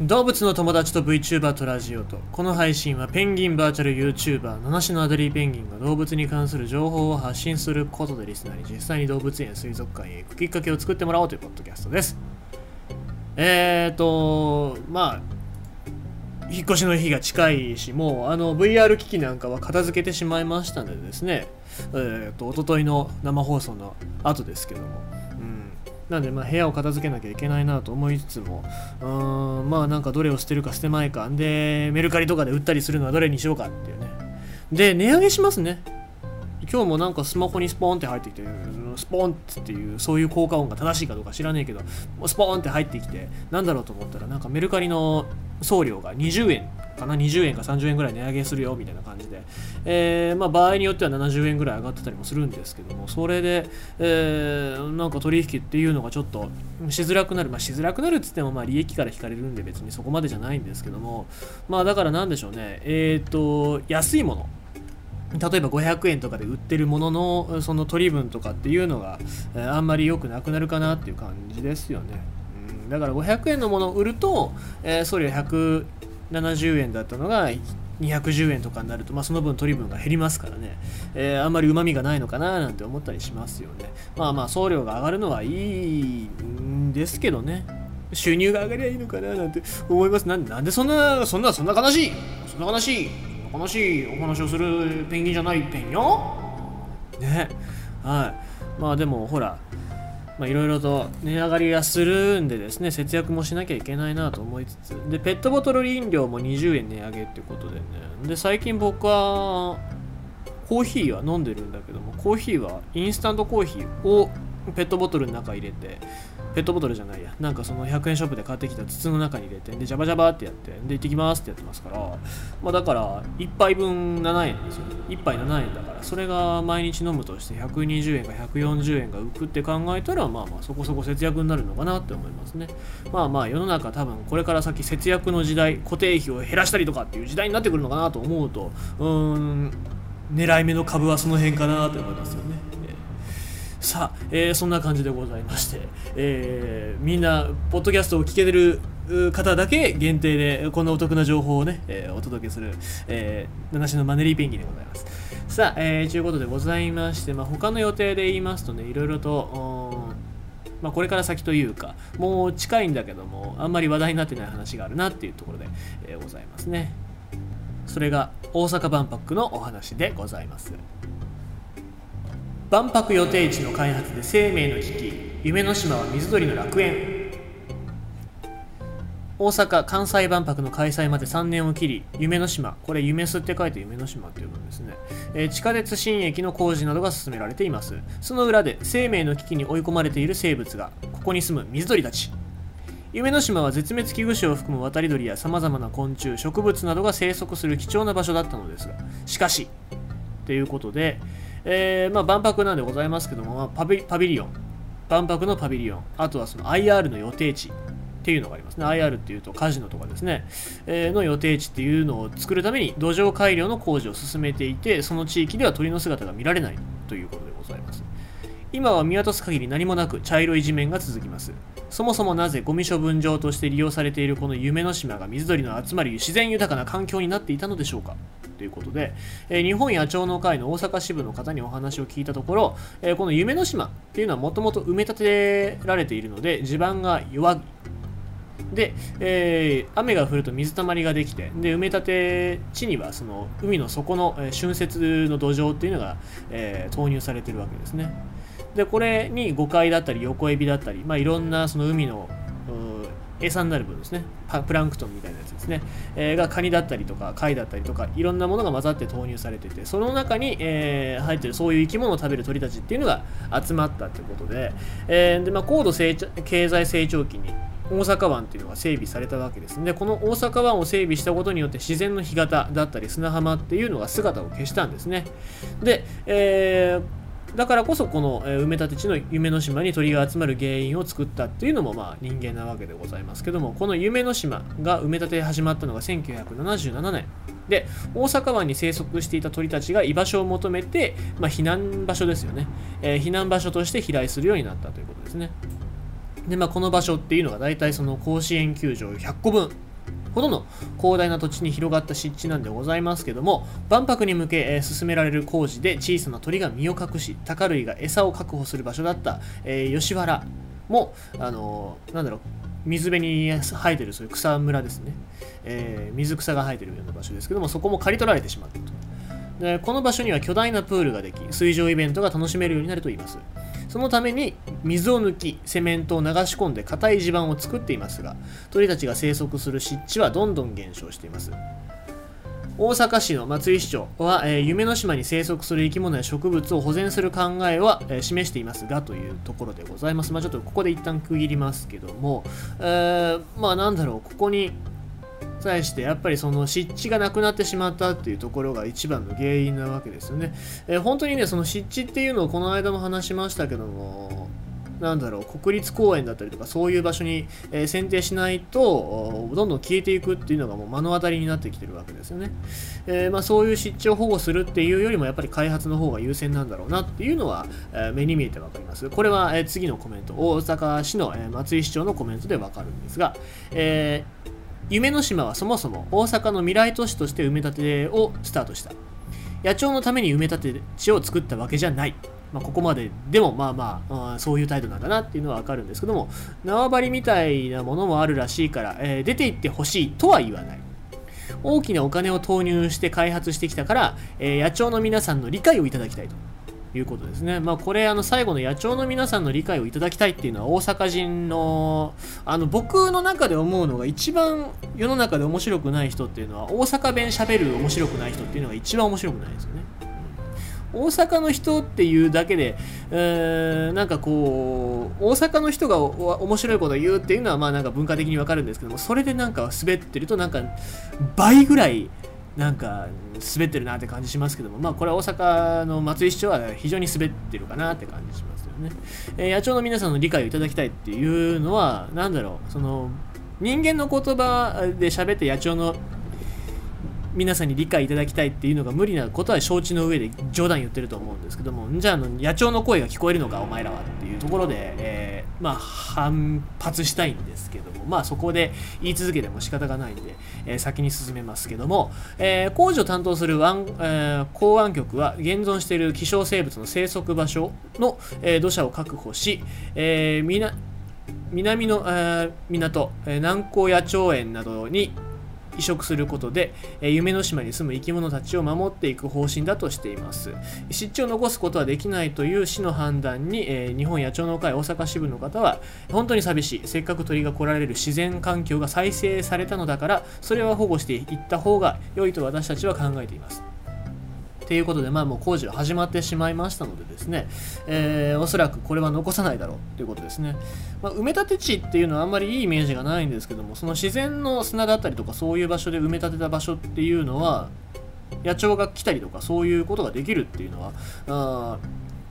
動物の友達と VTuber とラジオとこの配信はペンギンバーチャル YouTuber 七種のアデリーペンギンが動物に関する情報を発信することでリスナーに実際に動物園水族館へ行くきっかけを作ってもらおうというポッドキャストです。えーとまあ引っ越しの日が近いしもうあの VR 機器なんかは片付けてしまいましたのでですねえーと一昨日の生放送の後ですけどもなんでまあ部屋を片付けなきゃいけないなと思いつつもうーんまあなんかどれを捨てるか捨てまいか。でメルカリとかで売ったりするのはどれにしようかっていうね。で値上げしますね。今日もなんかスマホにスポーンって入ってきてスポーンっていうそういう効果音が正しいかどうか知らねえけどスポーンって入ってきてなんだろうと思ったらなんかメルカリの送料が20円かな20円か30円ぐらい値上げするよみたいな感じで、えー、まあ、場合によっては70円ぐらい上がってたりもするんですけどもそれで、えー、なんか取引っていうのがちょっとしづらくなる、まあ、しづらくなるっつってもまあ利益から引かれるんで別にそこまでじゃないんですけどもまあだからなんでしょうね。えっ、ー、と安いもの。例えば500円とかで売ってるもののその取り分とかっていうのが、あんまり良くなくなるかなっていう感じですよね。うん、だから500円のものを売ると、え、送料170円だったのが210円とかになると、まあ、その分取り分が減りますからね、えー、あんまりうまみがないのかななんて思ったりしますよね。まあまあ送料が上がるのはいいんですけどね。収入が上がりゃいいのかななんて思います。なんなんでそんなそんなそんな悲しい！そんな悲しい！悲しいお話をするペンギンじゃないペンよ。ね。はい。まあでもほらまいろいろと値上がりがするんでですね、節約もしなきゃいけないなと思いつつ、で、ペットボトル飲料も20円値上げってことでね、で、最近僕はコーヒーは飲んでるんだけども、コーヒーはインスタントコーヒーをペットボトルの中入れて、ペットボトルじゃないや、なんかその100円ショップで買ってきた筒の中に入れて、で、ジャバジャバってやって、で、行ってきますってやってますから、まあだから、1杯分7円ですよね。1杯7円だから、それが毎日飲むとして120円か140円が浮くって考えたら、まあまあそこそこ節約になるのかなって思いますね。まあまあ世の中多分これから先節約の時代、固定費を減らしたりとかっていう時代になってくるのかなと思うと、うーん、狙い目の株はその辺かなと思いますよね。さあ、えー、そんな感じでございまして、えー、みんな、ポッドキャストを聞けてる方だけ限定で、こんなお得な情報をね、えー、お届けする、えー、七種のマネリーペンギンでございます。さあ、えー、ということでございまして、まあ、他の予定で言いますとね、いろいろと、まあ、これから先というか、もう近いんだけども、あんまり話題になってない話があるなっていうところで、えー、ございますね。それが大阪万博のお話でございます。万博予定地の開発で生命の危機夢の島は水鳥の楽園。大阪・関西万博の開催まで3年を切り夢の島。これ夢すって書いて夢の島っていうのですね、えー、地下鉄新駅の工事などが進められています。その裏で生命の危機に追い込まれている生物がここに住む水鳥たち。夢の島は絶滅危惧種を含む渡り鳥やさまざまな昆虫植物などが生息する貴重な場所だったのですがしかしということで、えー、まあ、万博なんでございますけども、まあ、パビパビリオン、万博のパビリオン、あとはその IR の予定地っていうのがありますね。IR っていうとカジノとかですね、えー、の予定地っていうのを作るために土壌改良の工事を進めていて、その地域では鳥の姿が見られないということでございます。今は見渡す限り何もなく茶色い地面が続きます。そもそもなぜゴミ処分場として利用されているこの夢の島が水鳥の集まり自然豊かな環境になっていたのでしょうかということで、え、日本野鳥の会の大阪支部の方にお話を聞いたところ、え、この夢の島っていうのはもともと埋め立てられているので地盤が弱で、えー、雨が降ると水たまりができてで埋め立て地にはその海の底の、えー、春節の土壌っていうのが、えー、投入されてるわけですね。でこれに誤解だったり横エビだったり、まあ、いろんなその海の餌になる分ですね。プランクトンみたいなやつですね、えー、がカニだったりとか貝だったりとかいろんなものが混ざって投入されててその中に、えー、入ってるそういう生き物を食べる鳥たちっていうのが集まったってことで,、えーでまあ、高度成長経済成長期に大阪湾っていうのが整備されたわけですでこの大阪湾を整備したことによって自然の干潟だったり砂浜っていうのが姿を消したんですね。で、えーだからこそこの埋め立て地の夢の島に鳥が集まる原因を作ったっていうのもまあ人間なわけでございますけどもこの夢の島が埋め立て始まったのが1977年。で大阪湾に生息していた鳥たちが居場所を求めて、まあ、避難場所ですよね、えー、避難場所として飛来するようになったということですね。でまあこの場所っていうのが大体その甲子園球場100個分。ほどの広大な土地に広がった湿地なんでございますけども万博に向け、えー、進められる工事で小さな鳥が身を隠し鷹類が餌を確保する場所だった、えー、吉原も、あのー、なんだろう水辺に生えてるそういう草むらですね、えー、水草が生えてるような場所ですけどもそこも刈り取られてしまったと。でこの場所には巨大なプールができ水上イベントが楽しめるようになるといいます。そのために水を抜きセメントを流し込んで硬い地盤を作っていますが鳥たちが生息する湿地はどんどん減少しています大阪市の松井市長は、えー、夢の島に生息する生き物や植物を保全する考えは、えー、示していますがというところでございます。まあ、ちょっとここで一旦区切りますけども、えー、まあなんだろう、ここに対してやっぱりその湿地がなくなってしまったっていうところが一番の原因なわけですよね。えー、本当にね、その湿地っていうのをこの間も話しましたけども、なんだろう国立公園だったりとかそういう場所に、えー、選定しないとどんどん消えていくっていうのがもう目の当たりになってきてるわけですよね、えー、まあ、そういう湿地を保護するっていうよりもやっぱり開発の方が優先なんだろうなっていうのは、えー、目に見えてわかります。これは、え次のコメント。大阪市の、え松井市長のコメントでわかるんですが、え夢の島はそもそも大阪の未来都市として埋め立てをスタートした。野鳥のために埋め立て地を作ったわけじゃない。まあ、ここまででもまあまあ、あそういう態度なんだなっていうのはわかるんですけども。縄張りみたいなものもあるらしいから、えー、出て行ってほしいとは言わない。大きなお金を投入して開発してきたから、えー、野鳥の皆さんの理解をいただきたいと。いうことですね。まあ、これ、あの、最後の野鳥の皆さんの理解をいただきたいっていうのは、大阪人の、あの、僕の中で思うのが、一番世の中で面白くない人っていうのは、大阪弁喋る面白くない人っていうのが一番面白くないですよね。大阪の人っていうだけで、えー、なんかこう、大阪の人が面白いことを言うっていうのは、まあなんか文化的にわかるんですけども、それでなんか滑ってると、なんか倍ぐらい、なんか滑ってるなって感じしますけども、まあこれは大阪の松井市長は非常に滑ってるかなって感じしますよね。えー、野鳥の皆さんの理解をいただきたいっていうのは、何だろう、その、人間の言葉で喋って野鳥の皆さんに理解いただきたいっていうのが無理なことは承知の上で冗談言ってると思うんですけどもじゃあの野鳥の声が聞こえるのかお前らはっていうところで、えー、まあ反発したいんですけどもまあそこで言い続けても仕方がないんで、えー、先に進めますけども、えー、工事を担当する湾、えー、港湾局は現存している希少生物の生息場所の、え、土砂を確保し、え、南の、え、港、え、南高野鳥園などに移植することで、え夢の島に住む生き物たちを守っていく方針だとしています。湿地を残すことはできないという市の判断に、え日本野鳥の会大阪支部の方は本当に寂しい。せっかく鳥が来られる自然環境が再生されたのだからそれは保護していった方が良いと私たちは考えています。ということで、まあもう工事は始まってしまいましたのでですね、えー、おそらくこれは残さないだろうということですね。まあ、埋め立て地っていうのはあんまりいいイメージがないんですけども、その自然の砂だったりとかそういう場所で埋め立てた場所っていうのは、野鳥が来たりとかそういうことができるっていうのは、あ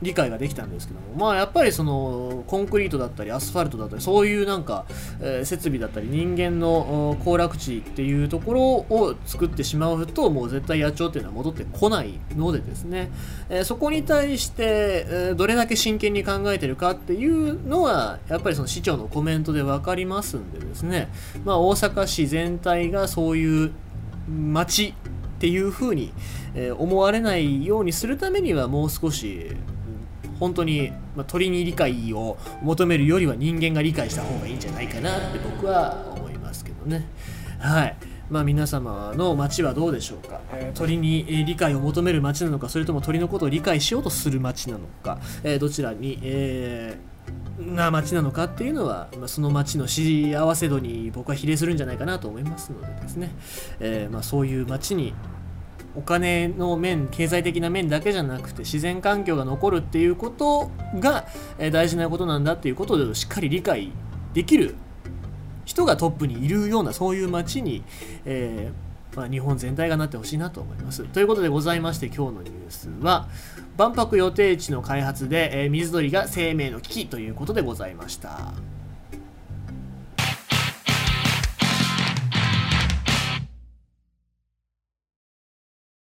理解ができたんですけども。まあやっぱりそのコンクリートだったりアスファルトだったりそういうなんか、えー、設備だったり人間の行楽地っていうところを作ってしまうともう絶対野鳥っていうのは戻ってこないのでですね、えー、そこに対して、えー、どれだけ真剣に考えてるかっていうのはやっぱりその市長のコメントで分かりますんでですね。まあ大阪市全体がそういう街っていうふうに、え思われないようにするためにはもう少し本当に、まあ、鳥に理解を求めるよりは人間が理解した方がいいんじゃないかなって僕は思いますけどね。はい。まあ、皆様の街はどうでしょうか、えー、鳥に理解を求める街なのかそれとも鳥のことを理解しようとする街なのか、えー、どちらに、えー、な街なのかっていうのは、まあ、その街の幸せ度に僕は比例するんじゃないかなと思いますのでですね、えまあ、そういう街にお金の面経済的な面だけじゃなくて自然環境が残るっていうことが大事なことなんだっていうことをしっかり理解できる人がトップにいるようなそういう街に、えー、まあ、日本全体がなってほしいなと思います。ということでございまして今日のニュースは万博予定地の開発で、えー、水鳥が生命の危機ということでございました。